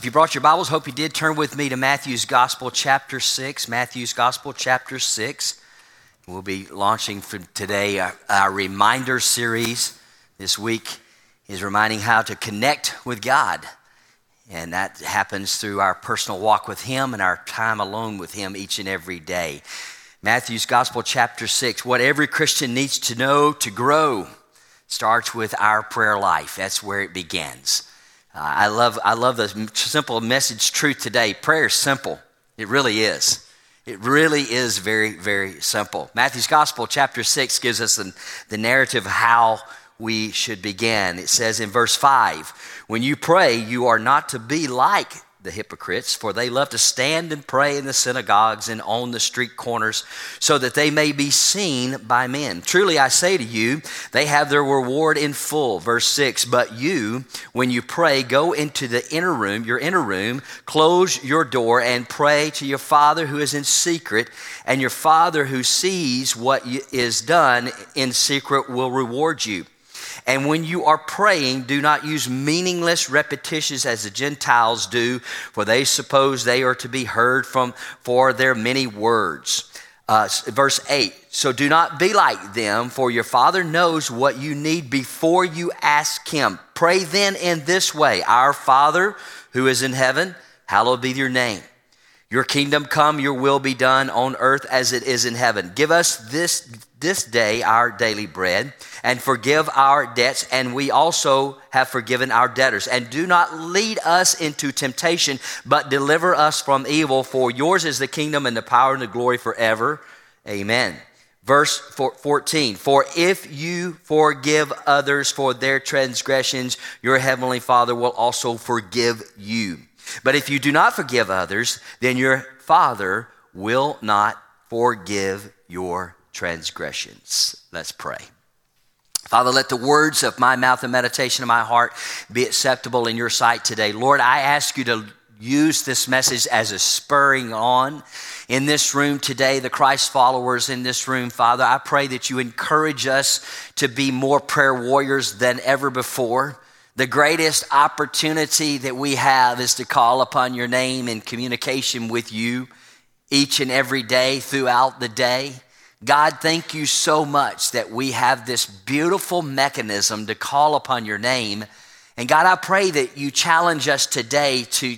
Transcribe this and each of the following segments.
If you brought your Bibles, hope you did turn with me to Matthew's Gospel, chapter 6. Matthew's Gospel, chapter 6. We'll be launching for today our, our reminder series. This week is reminding how to connect with God. And that happens through our personal walk with Him and our time alone with Him each and every day. Matthew's Gospel, chapter 6. What every Christian needs to know to grow starts with our prayer life. That's where it begins. I, love, I love the simple message truth today. Prayer is simple. It really is. It really is very, very simple. Matthew's Gospel, chapter 6, gives us the, the narrative of how we should begin. It says in verse 5 When you pray, you are not to be like the hypocrites, for they love to stand and pray in the synagogues and on the street corners, so that they may be seen by men. Truly I say to you, they have their reward in full. Verse 6 But you, when you pray, go into the inner room, your inner room, close your door, and pray to your Father who is in secret, and your Father who sees what is done in secret will reward you. And when you are praying, do not use meaningless repetitions as the Gentiles do, for they suppose they are to be heard from for their many words. Uh, verse 8 So do not be like them, for your Father knows what you need before you ask Him. Pray then in this way Our Father who is in heaven, hallowed be your name. Your kingdom come, your will be done on earth as it is in heaven. Give us this, this day our daily bread, and forgive our debts, and we also have forgiven our debtors. And do not lead us into temptation, but deliver us from evil. For yours is the kingdom and the power and the glory forever. Amen. Verse 14 For if you forgive others for their transgressions, your heavenly Father will also forgive you. But if you do not forgive others, then your Father will not forgive your transgressions. Let's pray. Father, let the words of my mouth and meditation of my heart be acceptable in your sight today. Lord, I ask you to use this message as a spurring on in this room today, the Christ followers in this room. Father, I pray that you encourage us to be more prayer warriors than ever before. The greatest opportunity that we have is to call upon your name in communication with you each and every day throughout the day. God, thank you so much that we have this beautiful mechanism to call upon your name. And God, I pray that you challenge us today to,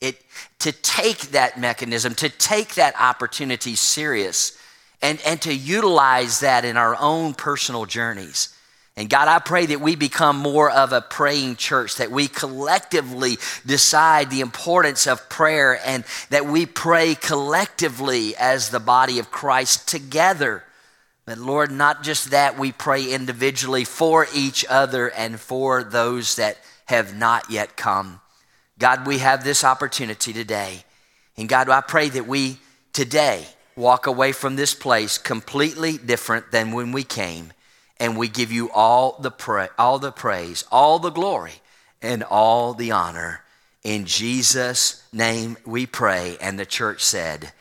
it, to take that mechanism, to take that opportunity serious, and, and to utilize that in our own personal journeys. And God, I pray that we become more of a praying church, that we collectively decide the importance of prayer and that we pray collectively as the body of Christ together. But Lord, not just that, we pray individually for each other and for those that have not yet come. God, we have this opportunity today. And God, I pray that we today walk away from this place completely different than when we came and we give you all the, pra- all the praise, all the glory, and all the honor. In Jesus' name we pray. And the church said,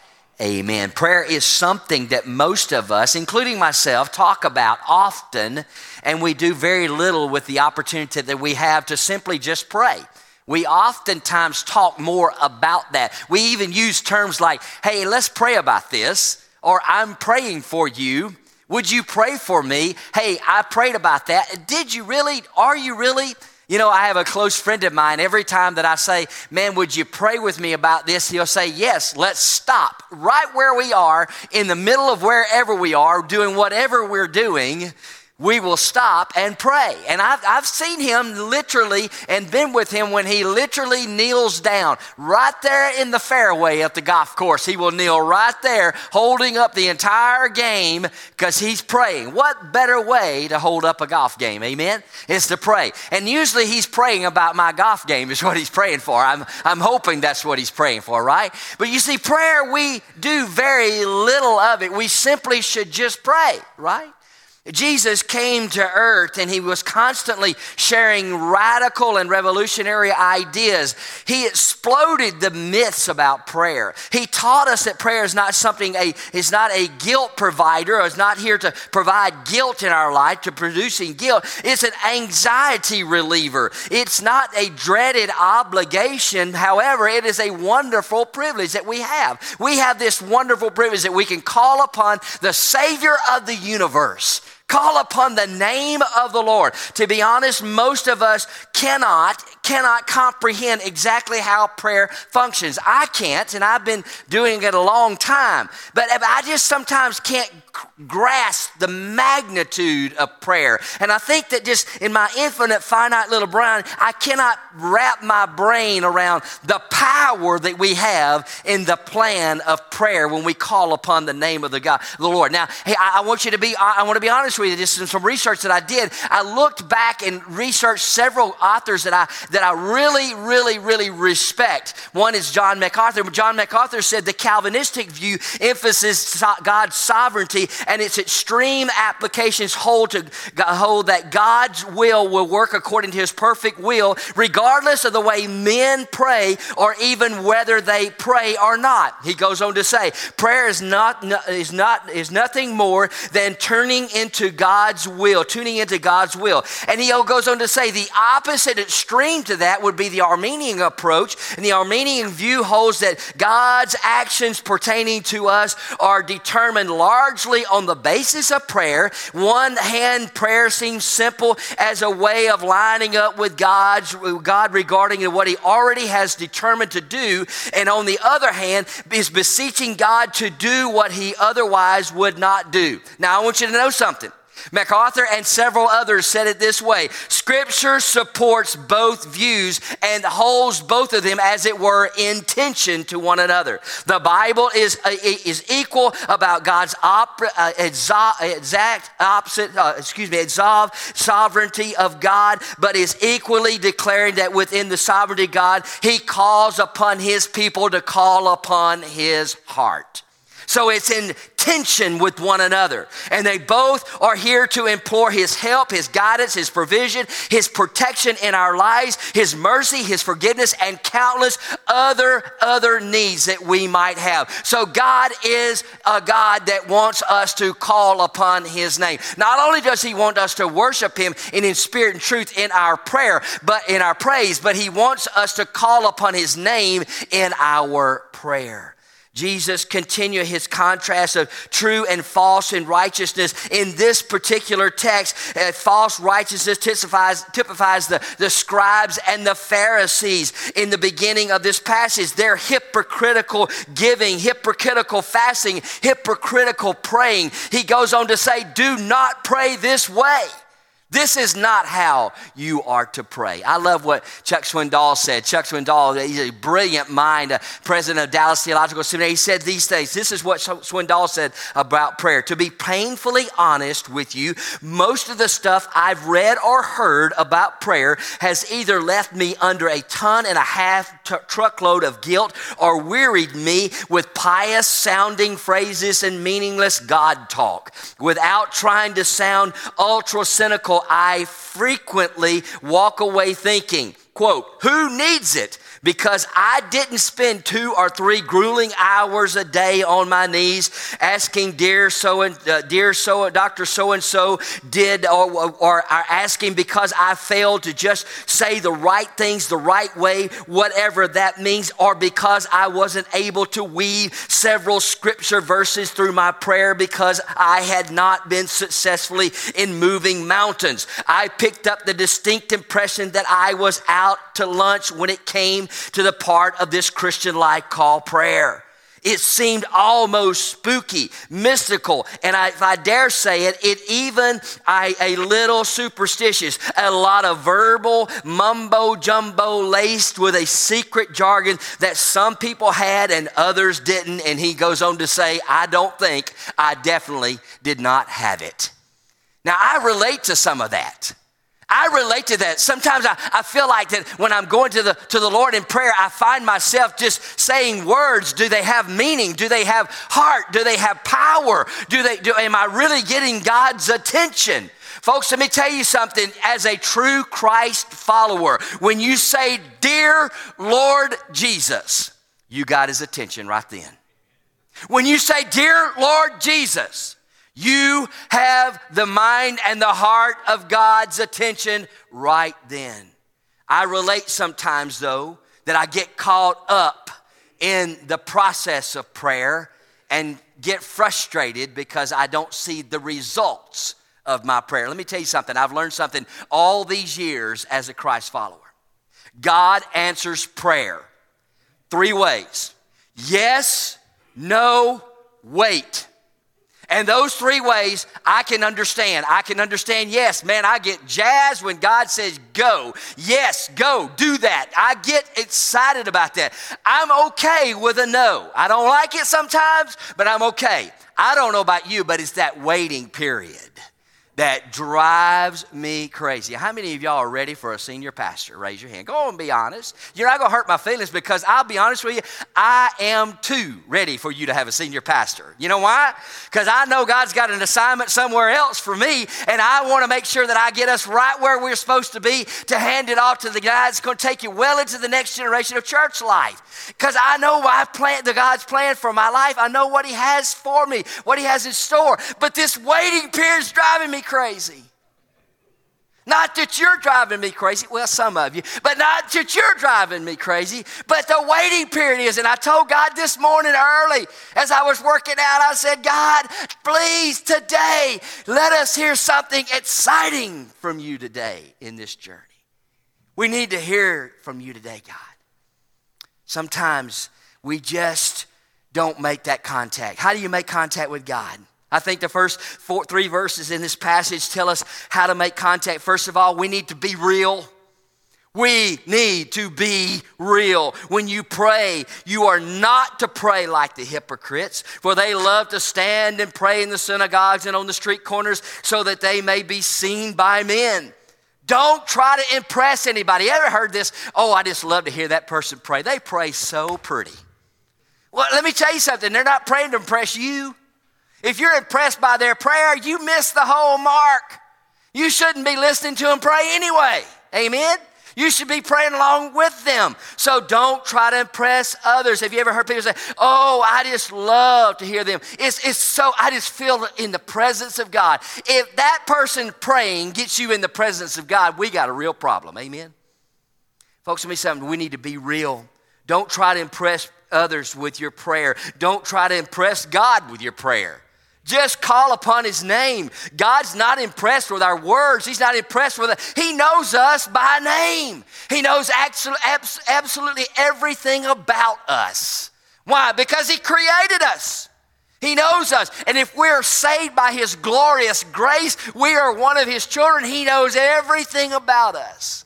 Amen. Prayer is something that most of us, including myself, talk about often, and we do very little with the opportunity that we have to simply just pray. We oftentimes talk more about that. We even use terms like, hey, let's pray about this, or I'm praying for you. Would you pray for me? Hey, I prayed about that. Did you really? Are you really? You know, I have a close friend of mine. Every time that I say, Man, would you pray with me about this? He'll say, Yes, let's stop right where we are, in the middle of wherever we are, doing whatever we're doing we will stop and pray. And I've, I've seen him literally and been with him when he literally kneels down right there in the fairway at the golf course. He will kneel right there holding up the entire game because he's praying. What better way to hold up a golf game? Amen? Is to pray. And usually he's praying about my golf game is what he's praying for. I'm, I'm hoping that's what he's praying for, right? But you see, prayer, we do very little of it. We simply should just pray, right? Jesus came to earth and he was constantly sharing radical and revolutionary ideas. He exploded the myths about prayer. He taught us that prayer is not something a is not a guilt provider, or is not here to provide guilt in our life, to producing guilt. It's an anxiety reliever. It's not a dreaded obligation. However, it is a wonderful privilege that we have. We have this wonderful privilege that we can call upon the Savior of the universe Call upon the name of the Lord. To be honest, most of us cannot cannot comprehend exactly how prayer functions. I can't, and I've been doing it a long time. But I just sometimes can't grasp the magnitude of prayer. And I think that just in my infinite, finite little brain, I cannot wrap my brain around the power that we have in the plan of prayer when we call upon the name of the God, the Lord. Now, hey, I, I want you to be, I, I want to be honest with you. This is some research that I did. I looked back and researched several authors that I, that I really, really, really respect. One is John MacArthur. John MacArthur said the Calvinistic view emphasizes God's sovereignty and its extreme applications hold, to, hold that God's will will work according to his perfect will, regardless of the way men pray or even whether they pray or not. He goes on to say, prayer is not, is not, is nothing more than turning into God's will, tuning into God's will. And he goes on to say the opposite extreme to that would be the Arminian approach. And the Arminian view holds that God's actions pertaining to us are determined largely on the basis of prayer. One hand, prayer seems simple as a way of lining up with God's, God regarding what He already has determined to do. And on the other hand, is beseeching God to do what He otherwise would not do. Now, I want you to know something. MacArthur and several others said it this way Scripture supports both views and holds both of them, as it were, in tension to one another. The Bible is, uh, is equal about God's op- uh, exact opposite, uh, excuse me, exalt sovereignty of God, but is equally declaring that within the sovereignty of God, He calls upon His people to call upon His heart. So it's in tension with one another. And they both are here to implore His help, His guidance, His provision, His protection in our lives, His mercy, His forgiveness, and countless other, other needs that we might have. So God is a God that wants us to call upon His name. Not only does He want us to worship Him in, in spirit and truth in our prayer, but in our praise, but He wants us to call upon His name in our prayer. Jesus continue his contrast of true and false in righteousness. In this particular text, uh, false righteousness typifies, typifies the, the scribes and the Pharisees in the beginning of this passage. Their hypocritical giving, hypocritical fasting, hypocritical praying. He goes on to say, do not pray this way. This is not how you are to pray. I love what Chuck Swindoll said. Chuck Swindoll, he's a brilliant mind, a president of Dallas Theological Seminary. He said these things. This is what Swindoll said about prayer. To be painfully honest with you, most of the stuff I've read or heard about prayer has either left me under a ton and a half t- truckload of guilt or wearied me with pious sounding phrases and meaningless God talk without trying to sound ultra cynical I frequently walk away thinking, quote, who needs it? Because I didn't spend two or three grueling hours a day on my knees asking dear so and uh, dear so Dr. So and so did or, or, or asking because I failed to just say the right things the right way, whatever that means, or because I wasn't able to weave several scripture verses through my prayer because I had not been successfully in moving mountains. I picked up the distinct impression that I was out to lunch when it came to the part of this Christian life called prayer. It seemed almost spooky, mystical, and I, if I dare say it, it even I, a little superstitious. A lot of verbal mumbo jumbo laced with a secret jargon that some people had and others didn't. And he goes on to say, I don't think I definitely did not have it. Now, I relate to some of that. I relate to that. Sometimes I, I feel like that when I'm going to the, to the Lord in prayer, I find myself just saying words. Do they have meaning? Do they have heart? Do they have power? Do they, do, am I really getting God's attention? Folks, let me tell you something. As a true Christ follower, when you say, Dear Lord Jesus, you got his attention right then. When you say, Dear Lord Jesus, you have the mind and the heart of God's attention right then. I relate sometimes, though, that I get caught up in the process of prayer and get frustrated because I don't see the results of my prayer. Let me tell you something. I've learned something all these years as a Christ follower. God answers prayer three ways yes, no, wait. And those three ways I can understand. I can understand, yes, man, I get jazzed when God says go. Yes, go, do that. I get excited about that. I'm okay with a no. I don't like it sometimes, but I'm okay. I don't know about you, but it's that waiting period that drives me crazy. How many of y'all are ready for a senior pastor? Raise your hand. Go on, be honest. You're not going to hurt my feelings because I'll be honest with you, I am too ready for you to have a senior pastor. You know why? Because I know God's got an assignment somewhere else for me, and I want to make sure that I get us right where we're supposed to be to hand it off to the guy that's going to take you well into the next generation of church life. Because I know I've planned the God's plan for my life. I know what He has for me, what He has in store. But this waiting period is driving me crazy. Not that you're driving me crazy. Well, some of you, but not that you're driving me crazy, but the waiting period is. And I told God this morning early as I was working out, I said, God, please today, let us hear something exciting from you today in this journey. We need to hear from you today, God. Sometimes we just don't make that contact. How do you make contact with God? I think the first four, three verses in this passage tell us how to make contact. First of all, we need to be real. We need to be real. When you pray, you are not to pray like the hypocrites, for they love to stand and pray in the synagogues and on the street corners so that they may be seen by men. Don't try to impress anybody. Ever heard this? Oh, I just love to hear that person pray. They pray so pretty. Well, let me tell you something. They're not praying to impress you. If you're impressed by their prayer, you miss the whole mark. You shouldn't be listening to them pray anyway. Amen? You should be praying along with them. So don't try to impress others. Have you ever heard people say, Oh, I just love to hear them? It's, it's so, I just feel in the presence of God. If that person praying gets you in the presence of God, we got a real problem. Amen? Folks, let me say something. We need to be real. Don't try to impress others with your prayer. Don't try to impress God with your prayer. Just call upon his name. God's not impressed with our words. He's not impressed with it. He knows us by name. He knows absolutely everything about us. Why? Because he created us. He knows us. And if we're saved by his glorious grace, we are one of his children. He knows everything about us.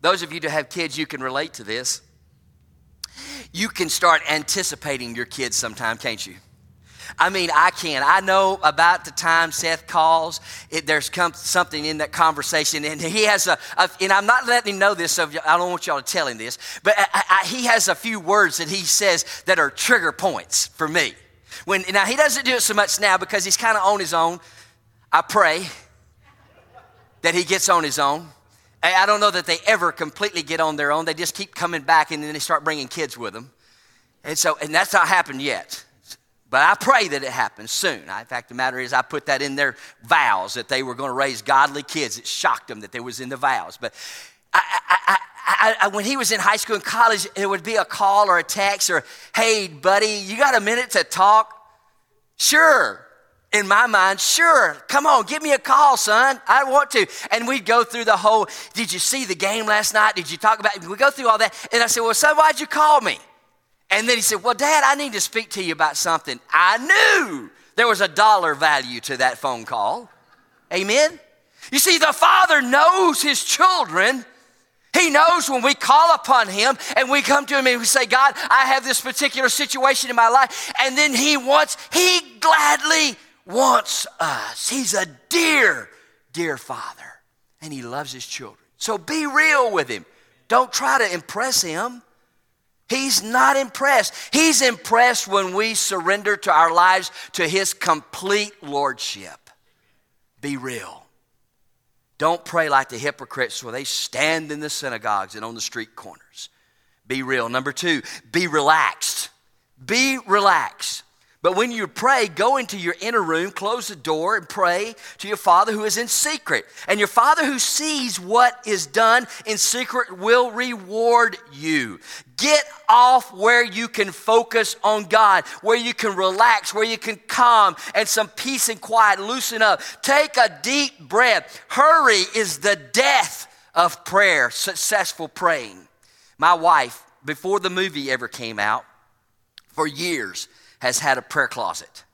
Those of you who have kids, you can relate to this. You can start anticipating your kids sometime, can't you? I mean, I can. I know about the time Seth calls, it, there's come something in that conversation, and he has a, a, and I'm not letting him know this, so I don't want y'all to tell him this, but uh, I, I, he has a few words that he says that are trigger points for me. When now he doesn't do it so much now because he's kind of on his own. I pray that he gets on his own. I don't know that they ever completely get on their own. They just keep coming back, and then they start bringing kids with them. And so, and that's not happened yet. But I pray that it happens soon. in fact, the matter is, I put that in their vows that they were going to raise godly kids. It shocked them that there was in the vows. But I, I, I, when he was in high school and college, it would be a call or a text or, hey, buddy, you got a minute to talk? Sure. In my mind, sure. Come on, give me a call, son. I want to. And we'd go through the whole, did you see the game last night? Did you talk about it? We go through all that. And I said, well, son, why'd you call me? And then he said, Well, Dad, I need to speak to you about something. I knew there was a dollar value to that phone call. Amen? You see, the Father knows His children. He knows when we call upon Him and we come to Him and we say, God, I have this particular situation in my life. And then He wants, He gladly wants us. He's a dear, dear Father. and He loves His children. So be real with Him. Don't try to impress Him. He's not impressed. He's impressed when we surrender to our lives to His complete lordship. Be real. Don't pray like the hypocrites where they stand in the synagogues and on the street corners. Be real. Number two, be relaxed. Be relaxed. But when you pray, go into your inner room, close the door, and pray to your Father who is in secret. And your Father who sees what is done in secret will reward you. Get off where you can focus on God, where you can relax, where you can calm and some peace and quiet, loosen up. Take a deep breath. Hurry is the death of prayer, successful praying. My wife, before the movie ever came out, for years, has had a prayer closet.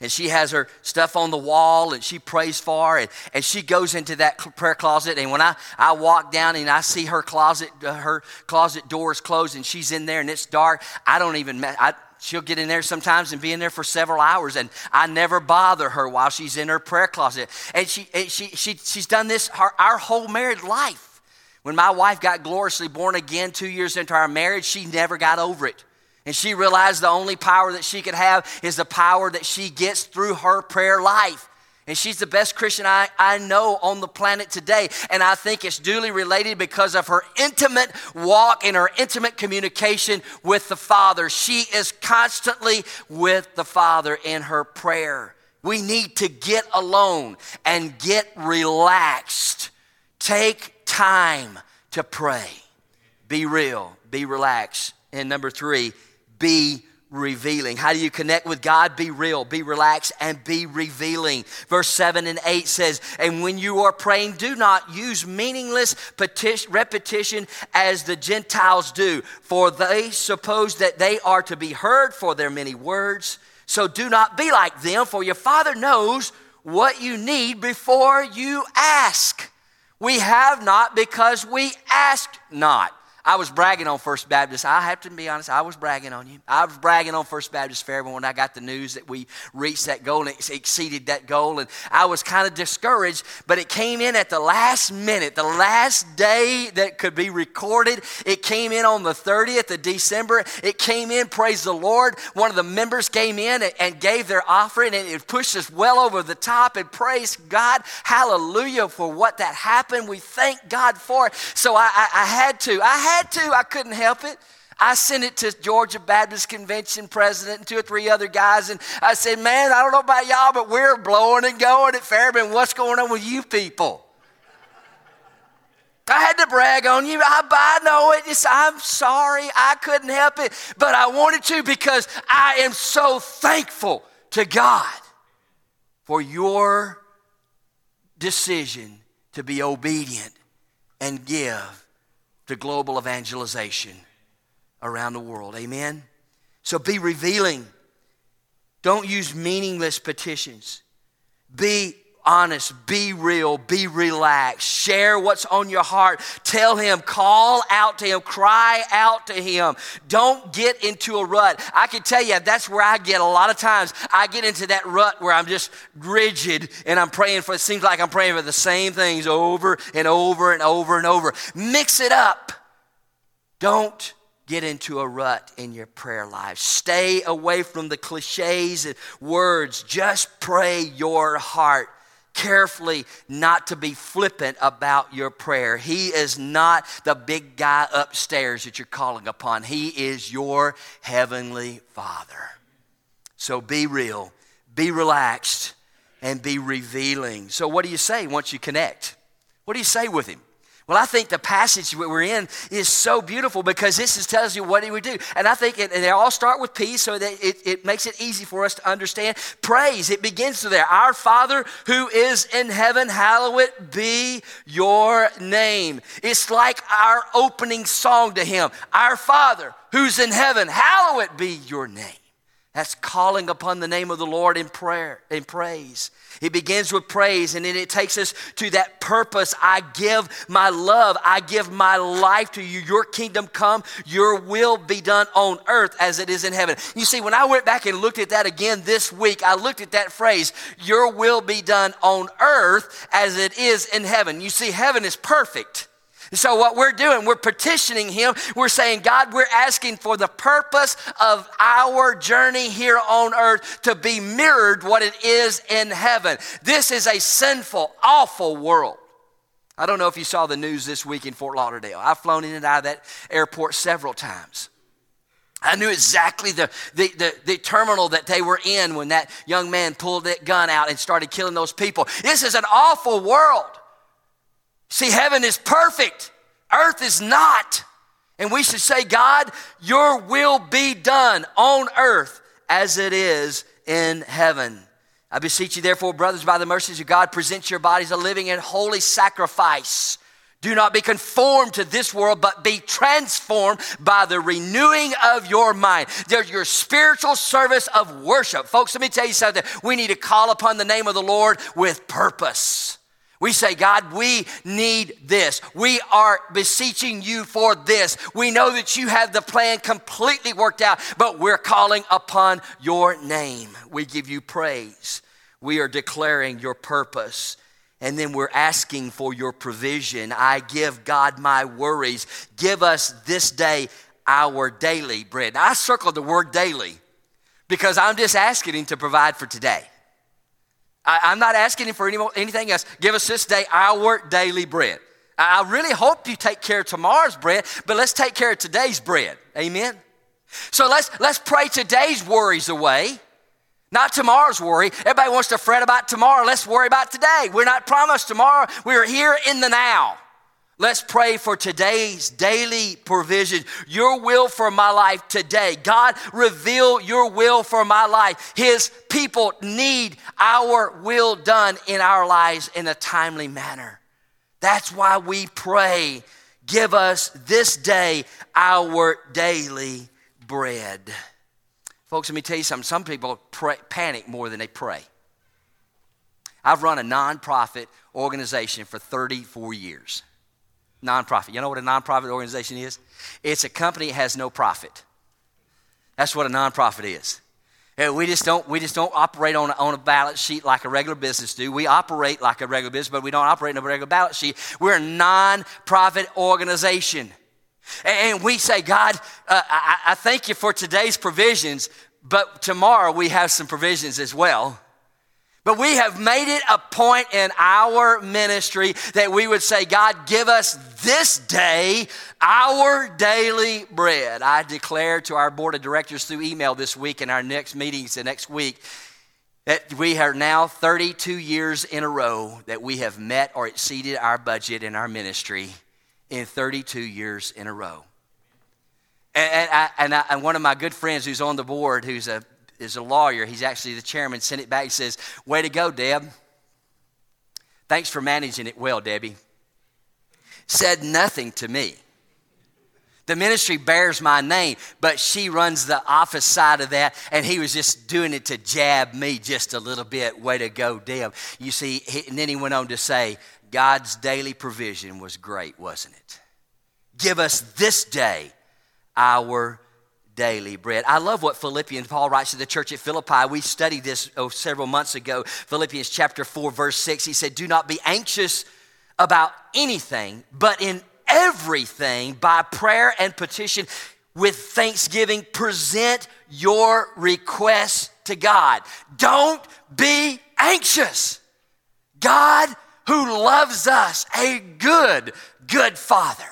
And she has her stuff on the wall and she prays for and, and she goes into that prayer closet. And when I, I walk down and I see her closet, uh, her closet door is closed and she's in there and it's dark, I don't even, I, she'll get in there sometimes and be in there for several hours and i never bother her while she's in her prayer closet and she, and she, she she's done this our, our whole married life when my wife got gloriously born again two years into our marriage she never got over it and she realized the only power that she could have is the power that she gets through her prayer life. And she's the best Christian I, I know on the planet today. And I think it's duly related because of her intimate walk and her intimate communication with the Father. She is constantly with the Father in her prayer. We need to get alone and get relaxed. Take time to pray. Be real, be relaxed. And number three, be revealing. How do you connect with God? Be real, be relaxed, and be revealing. Verse 7 and 8 says, And when you are praying, do not use meaningless petition, repetition as the Gentiles do, for they suppose that they are to be heard for their many words. So do not be like them, for your Father knows what you need before you ask. We have not because we ask not. I was bragging on First Baptist. I have to be honest, I was bragging on you. I was bragging on First Baptist Fairburn when I got the news that we reached that goal and exceeded that goal. And I was kind of discouraged, but it came in at the last minute, the last day that could be recorded. It came in on the 30th of December. It came in, praise the Lord. One of the members came in and gave their offering, and it pushed us well over the top. And praise God, hallelujah, for what that happened. We thank God for it. So I, I, I had to. I had had to, I couldn't help it. I sent it to Georgia Baptist Convention president and two or three other guys, and I said, Man, I don't know about y'all, but we're blowing and going at Fairburn. What's going on with you people? I had to brag on you. I, I know it. It's, I'm sorry. I couldn't help it, but I wanted to because I am so thankful to God for your decision to be obedient and give to global evangelization around the world. Amen? So be revealing. Don't use meaningless petitions. Be honest, be real, be relaxed. Share what's on your heart. Tell him, call out to him, cry out to him. Don't get into a rut. I can tell you, that's where I get a lot of times. I get into that rut where I'm just rigid and I'm praying for, it seems like I'm praying for the same things over and over and over and over. Mix it up. Don't get into a rut in your prayer life. Stay away from the cliches and words. Just pray your heart carefully not to be flippant about your prayer. He is not the big guy upstairs that you're calling upon, He is your heavenly Father. So be real, be relaxed, and be revealing. So, what do you say once you connect? What do you say with Him? Well, I think the passage we're in is so beautiful because this is, tells you what he would do. And I think, it, and they all start with peace so that it, it makes it easy for us to understand. Praise, it begins there. Our Father who is in heaven, hallowed be your name. It's like our opening song to him. Our Father who's in heaven, hallowed be your name. That's calling upon the name of the Lord in prayer, in praise. It begins with praise and then it takes us to that purpose. I give my love. I give my life to you. Your kingdom come. Your will be done on earth as it is in heaven. You see, when I went back and looked at that again this week, I looked at that phrase, your will be done on earth as it is in heaven. You see, heaven is perfect. So, what we're doing, we're petitioning Him. We're saying, God, we're asking for the purpose of our journey here on earth to be mirrored what it is in heaven. This is a sinful, awful world. I don't know if you saw the news this week in Fort Lauderdale. I've flown in and out of that airport several times. I knew exactly the, the, the, the, terminal that they were in when that young man pulled that gun out and started killing those people. This is an awful world. See, heaven is perfect, earth is not. And we should say, God, your will be done on earth as it is in heaven. I beseech you, therefore, brothers, by the mercies of God, present your bodies a living and holy sacrifice. Do not be conformed to this world, but be transformed by the renewing of your mind. There's your spiritual service of worship. Folks, let me tell you something. We need to call upon the name of the Lord with purpose. We say, God, we need this. We are beseeching you for this. We know that you have the plan completely worked out, but we're calling upon your name. We give you praise. We are declaring your purpose. And then we're asking for your provision. I give God my worries. Give us this day our daily bread. Now, I circled the word daily because I'm just asking Him to provide for today. I, am not asking him for any, anything else. Give us this day our daily bread. I, I really hope you take care of tomorrow's bread, but let's take care of today's bread. Amen. So let's let's pray today's worries away. Not tomorrow's worry. Everybody wants to fret about tomorrow. Let's worry about today. We're not promised tomorrow. We're here in the now. Let's pray for today's daily provision. Your will for my life today. God, reveal your will for my life. His people need our will done in our lives in a timely manner. That's why we pray. Give us this day our daily bread. Folks, let me tell you something. Some people pray, panic more than they pray. I've run a nonprofit organization for 34 years. Nonprofit. You know what a nonprofit organization is? It's a company that has no profit. That's what a nonprofit is. We just don't, we just don't operate on a, on a balance sheet like a regular business do. We operate like a regular business, but we don't operate on a regular balance sheet. We're a non-profit organization. And we say, God, uh, I, I thank you for today's provisions, but tomorrow we have some provisions as well. But we have made it a point in our ministry that we would say, God, give us this day our daily bread. I declare to our board of directors through email this week and our next meetings the next week that we are now 32 years in a row that we have met or exceeded our budget in our ministry in 32 years in a row. And, and, I, and, I, and one of my good friends who's on the board, who's a is a lawyer. He's actually the chairman. Sent it back. He says, Way to go, Deb. Thanks for managing it well, Debbie. Said nothing to me. The ministry bears my name, but she runs the office side of that, and he was just doing it to jab me just a little bit. Way to go, Deb. You see, and then he went on to say, God's daily provision was great, wasn't it? Give us this day our daily bread. I love what Philippians, Paul writes to the church at Philippi. We studied this oh, several months ago. Philippians chapter 4, verse 6. He said, Do not be anxious about anything, but in everything, by prayer and petition, with thanksgiving, present your requests to God. Don't be anxious. God, who loves us, a good, good Father,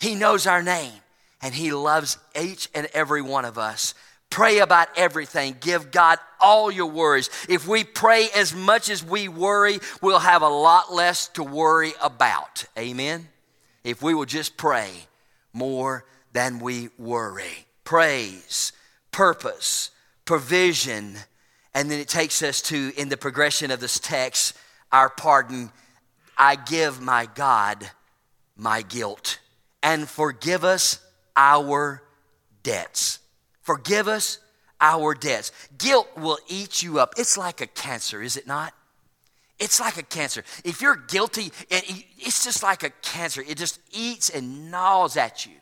He knows our name and He loves each and every one of us. Pray about everything. Give God all your worries. If we pray as much as we worry, we'll have a lot less to worry about. Amen? If we will just pray more than we worry. Praise, purpose, provision, and then it takes us to, in the progression of this text, our pardon. I give my God my guilt and forgive us our debts. Forgive us our debts. Guilt will eat you up. It's like a cancer, is it not? It's like a cancer. If you're guilty, it's just like a cancer. It just eats and gnaws at you.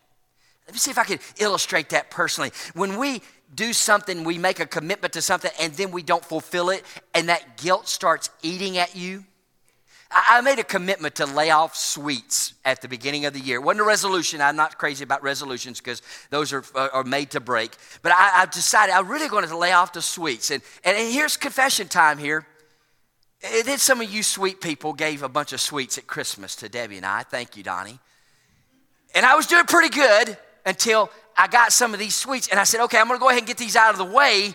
Let me see if I can illustrate that personally. When we do something, we make a commitment to something, and then we don't fulfill it, and that guilt starts eating at you. I made a commitment to lay off sweets at the beginning of the year. It wasn't a resolution. I'm not crazy about resolutions because those are, uh, are made to break. But I, decided I'm really going to lay off the sweets. And, and here's confession time here. And then some of you sweet people gave a bunch of sweets at Christmas to Debbie and I. Thank you, Donnie. And I was doing pretty good until I got some of these sweets. And I said, okay, I'm going to go ahead and get these out of the way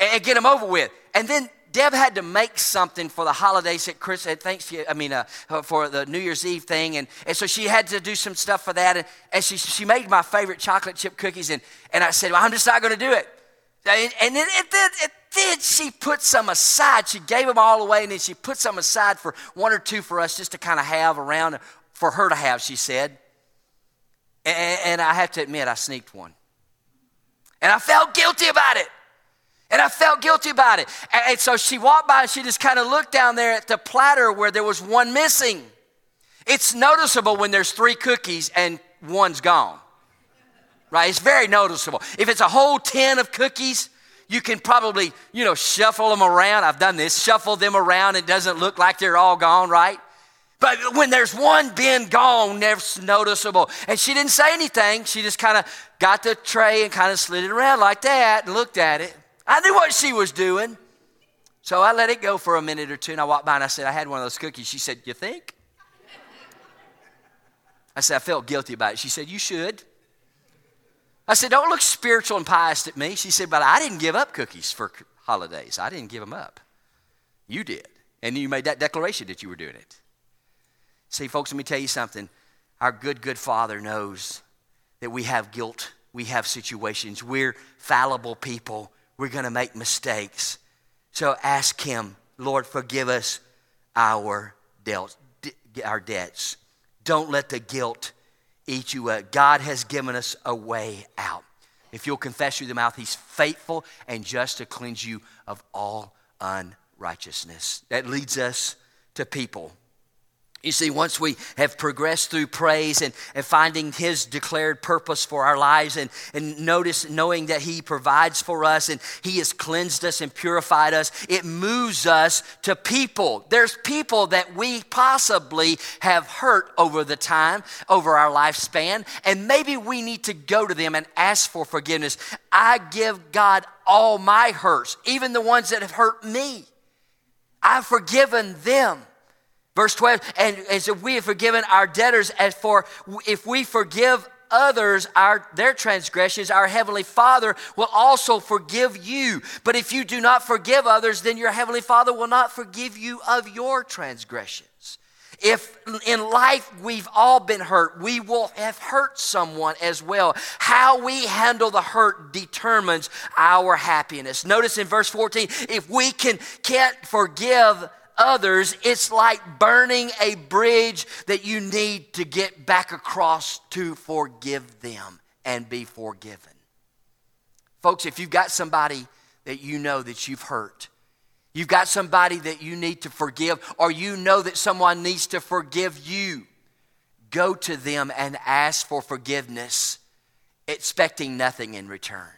and get them over with. And then Deb had to make something for the holidays at Chris at Thanksgiving, I mean, uh, for the New Year's Eve thing. And, and so she had to do some stuff for that. And, and she, she made my favorite chocolate chip cookies. And, and I said, well, I'm just not going to do it. And, and then, it, it, it, then she put some aside. She gave them all away, and then she put some aside for one or two for us just to kind of have around for her to have, she said. And, and I have to admit, I sneaked one. And I felt guilty about it. And I felt guilty about it. And, so she walked by and she just kind of looked down there at the platter where there was one missing. It's noticeable when there's three cookies and one's gone. Right? It's very noticeable. If it's a whole tin of cookies, you can probably, you know, shuffle them around. I've done this, shuffle them around. It doesn't look like they're all gone, right? But when there's one bin gone, it's noticeable. And she didn't say anything. She just kind of got the tray and kind of slid it around like that and looked at it. I knew what she was doing. So I let it go for a minute or two and I walked by and I said, I had one of those cookies. She said, You think? I said, I felt guilty about it. She said, You should. I said, Don't look spiritual and pious at me. She said, But I didn't give up cookies for holidays. I didn't give them up. You did. And you made that declaration that you were doing it. See, folks, let me tell you something. Our good, good Father knows that we have guilt, we have situations, we're fallible people, we're going to make mistakes. So ask Him, Lord, forgive us our, our debts. Don't let the guilt eat you up. God has given us a way out. If you'll confess through the mouth, He's faithful and just to cleanse you of all unrighteousness. That leads us to people. You see, once we have progressed through praise and, and finding His declared purpose for our lives, and, and notice knowing that He provides for us and He has cleansed us and purified us, it moves us to people. There's people that we possibly have hurt over the time, over our lifespan, and maybe we need to go to them and ask for forgiveness. I give God all my hurts, even the ones that have hurt me. I've forgiven them. Verse 12, and as if we have forgiven our debtors, as for if we forgive others our their transgressions our heavenly father will also forgive you. But if you do not forgive others then your heavenly father will not forgive you of your transgressions. If in life we've all been hurt we will have hurt someone as well. How we handle the hurt determines our happiness. Notice in verse 14 if we can can't forgive others, it's like burning a bridge that you need to get back across to forgive them and be forgiven. Folks, if you've got somebody that you know that you've hurt, you've got somebody that you need to forgive, or you know that someone needs to forgive you, go to them and ask for forgiveness, expecting nothing in return.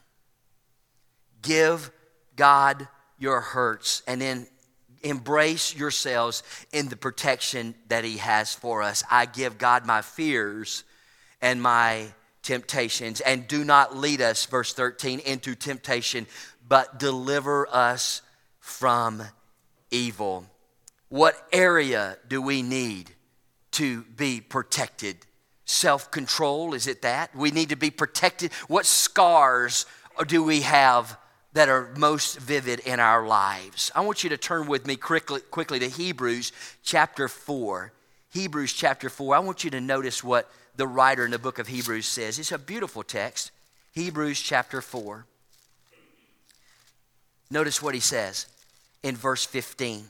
Give God your hurts and then embrace yourselves in the protection that He has for us. I give God my fears and my temptations, and do not lead us, verse 13, into temptation, but deliver us from evil. What area do we need to be protected? Self control, is it that? We need to be protected. What scars do we have that are most vivid in our lives. I want you to turn with me quickly, quickly to Hebrews chapter 4. Hebrews chapter 4. I want you to notice what the writer in the book of Hebrews says. It's a beautiful text. Hebrews chapter 4. Notice what he says in verse 15.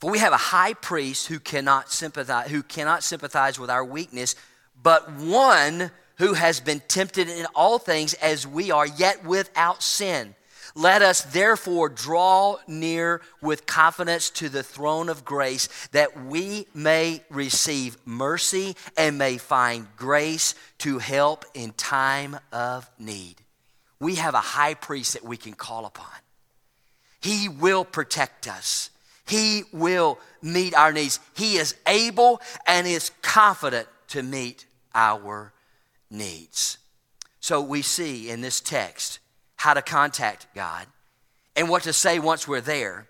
For we have a high priest who cannot sympathize, who cannot sympathize with our weakness, but one who has been tempted in all things as we are, yet without sin. Let us therefore draw near with confidence to the throne of grace that we may receive mercy and may find grace to help in time of need. We have a high priest that we can call upon. He will protect us. He will meet our needs. He is able and is confident to meet our needs. So we see in this text how to contact God and what to say once we're there.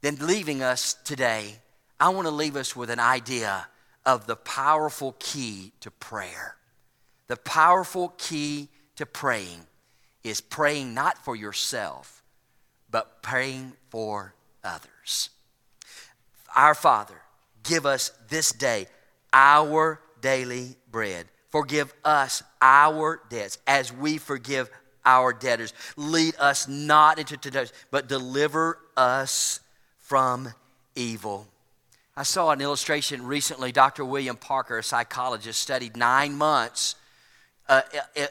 Then leaving us today, I want to leave us with an idea of the powerful key to prayer. The powerful key to praying is praying not for yourself, but praying for others. Our Father, give us this day our daily bread. Forgive us our debts as we forgive our debtors. Lead us not into temptation, but deliver us from evil. I saw an illustration recently. Dr. William Parker, a psychologist, studied nine months. Uh,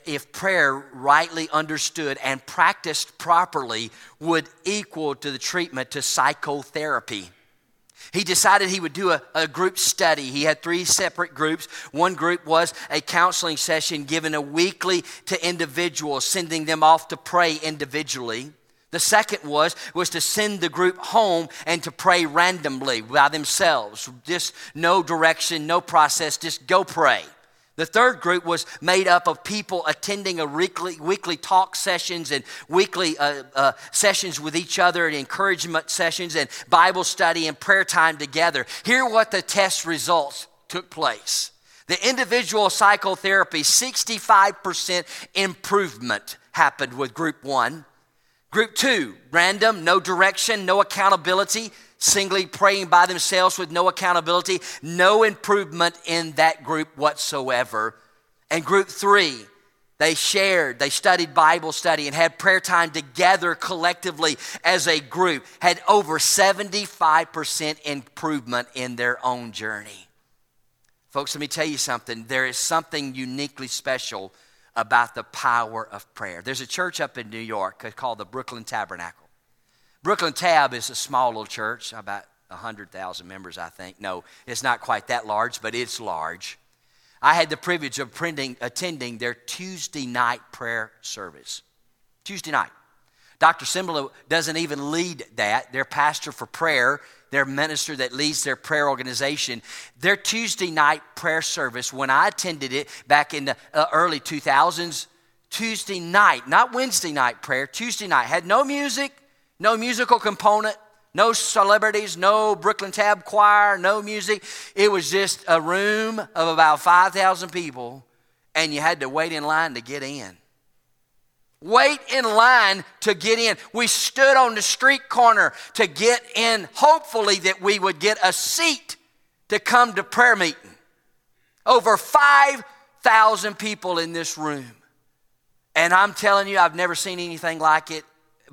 if prayer rightly understood and practiced properly would equal to the treatment to psychotherapy. He decided he would do a, a, group study. He had three separate groups. One group was a counseling session given a weekly to individuals, sending them off to pray individually. The second was was to send the group home and to pray randomly by themselves. Just no direction, no process, just go pray. The third group was made up of people attending a weekly, weekly talk sessions and weekly uh, uh, sessions with each other and encouragement sessions and Bible study and prayer time together. Here what the test results took place. The individual psychotherapy, 65% improvement happened with group one. Group two, random, no direction, no accountability, singly praying by themselves with no accountability, no improvement in that group whatsoever. And group three, they shared, they studied Bible study and had prayer time together collectively as a group, had over 75% improvement in their own journey. Folks, let me tell you something. There is something uniquely special about the power of prayer. There's a church up in New York called the Brooklyn Tabernacle. Brooklyn Tab is a small little church, about 100,000 members, I think. No, it's not quite that large, but it's large. I had the privilege of attending their Tuesday night prayer service. Tuesday night. Dr. Cymbala doesn't even lead that. Their pastor for prayer, their minister that leads their prayer organization. Their Tuesday night prayer service, when I attended it back in the uh, early 2000s, Tuesday night, not Wednesday night prayer, Tuesday night, had no music, no musical component, no celebrities, no Brooklyn Tab Choir, no music. It was just a room of about 5,000 people, and you had to wait in line to get in. Wait in line to get in. We stood on the street corner to get in, hopefully, that we would get a seat to come to prayer meeting. Over 5,000 people in this room. And I'm telling you, I've never seen anything like it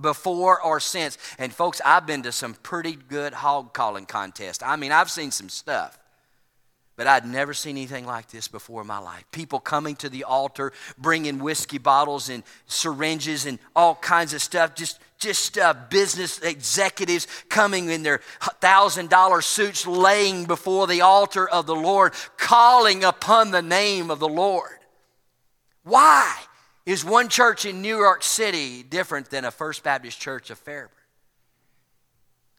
before or since. And folks, I've been to some pretty good hog calling contests. I mean, I've seen some stuff. But I'd never seen anything like this before in my life. People coming to the altar, bringing whiskey bottles and syringes and all kinds of stuff. Just, just uh, business executives coming in their thousand dollar suits, laying before the altar of the Lord, calling upon the name of the Lord. Why? Is one church in New York City different than a First Baptist Church of Fairburn?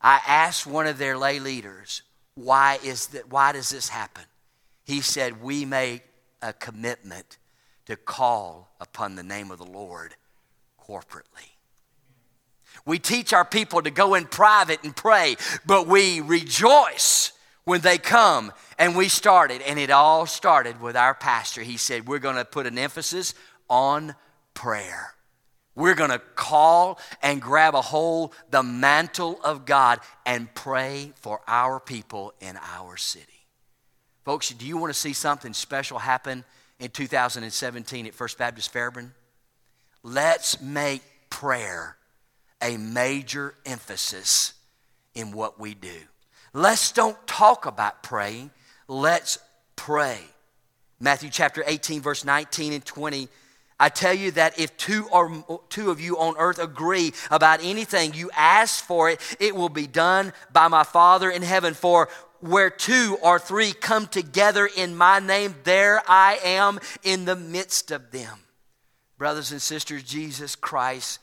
I asked one of their lay leaders, why, is that, why does this happen? He said, We make a commitment to call upon the name of the Lord corporately. We teach our people to go in private and pray, but we rejoice when they come and we started. And it all started with our pastor. He said, We're going to put an emphasis on prayer. We're going to call and grab a hold the mantle of God and pray for our people in our city. Folks, do you want to see something special happen in 2017 at First Baptist Fairburn? Let's make prayer a major emphasis in what we do. Let's don't talk about praying, let's pray. Matthew chapter 18, verse 19 and 20. I tell you that if two or two of you on earth agree about anything you ask for it, it will be done by my Father in heaven. For where two or three come together in my name, there I am in the midst of them. Brothers and sisters, Jesus Christ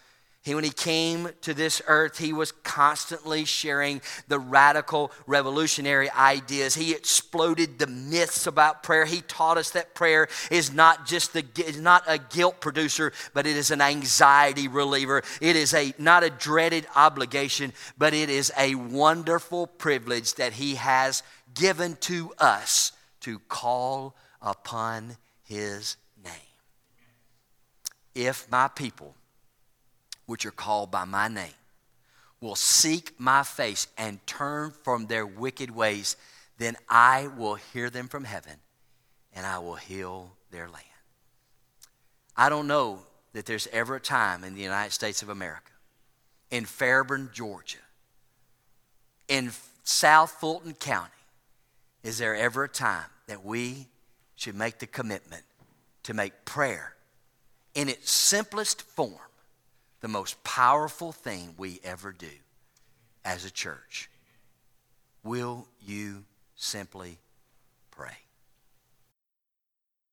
he, when he came to this earth, he was constantly sharing the radical revolutionary ideas. He exploded the myths about prayer. He taught us that prayer is not just the, is not a guilt producer, but it is an anxiety reliever. It is a not a dreaded obligation, but it is a wonderful privilege that he has given to us to call upon his name. If my people which are called by my name, will seek my face and turn from their wicked ways, then I will hear them from heaven and I will heal their land. I don't know that there's ever a time in the United States of America, in Fairburn, Georgia, in South Fulton County, is there ever a time that we should make the commitment to make prayer in its simplest form the most powerful thing we ever do as a church. Will you simply?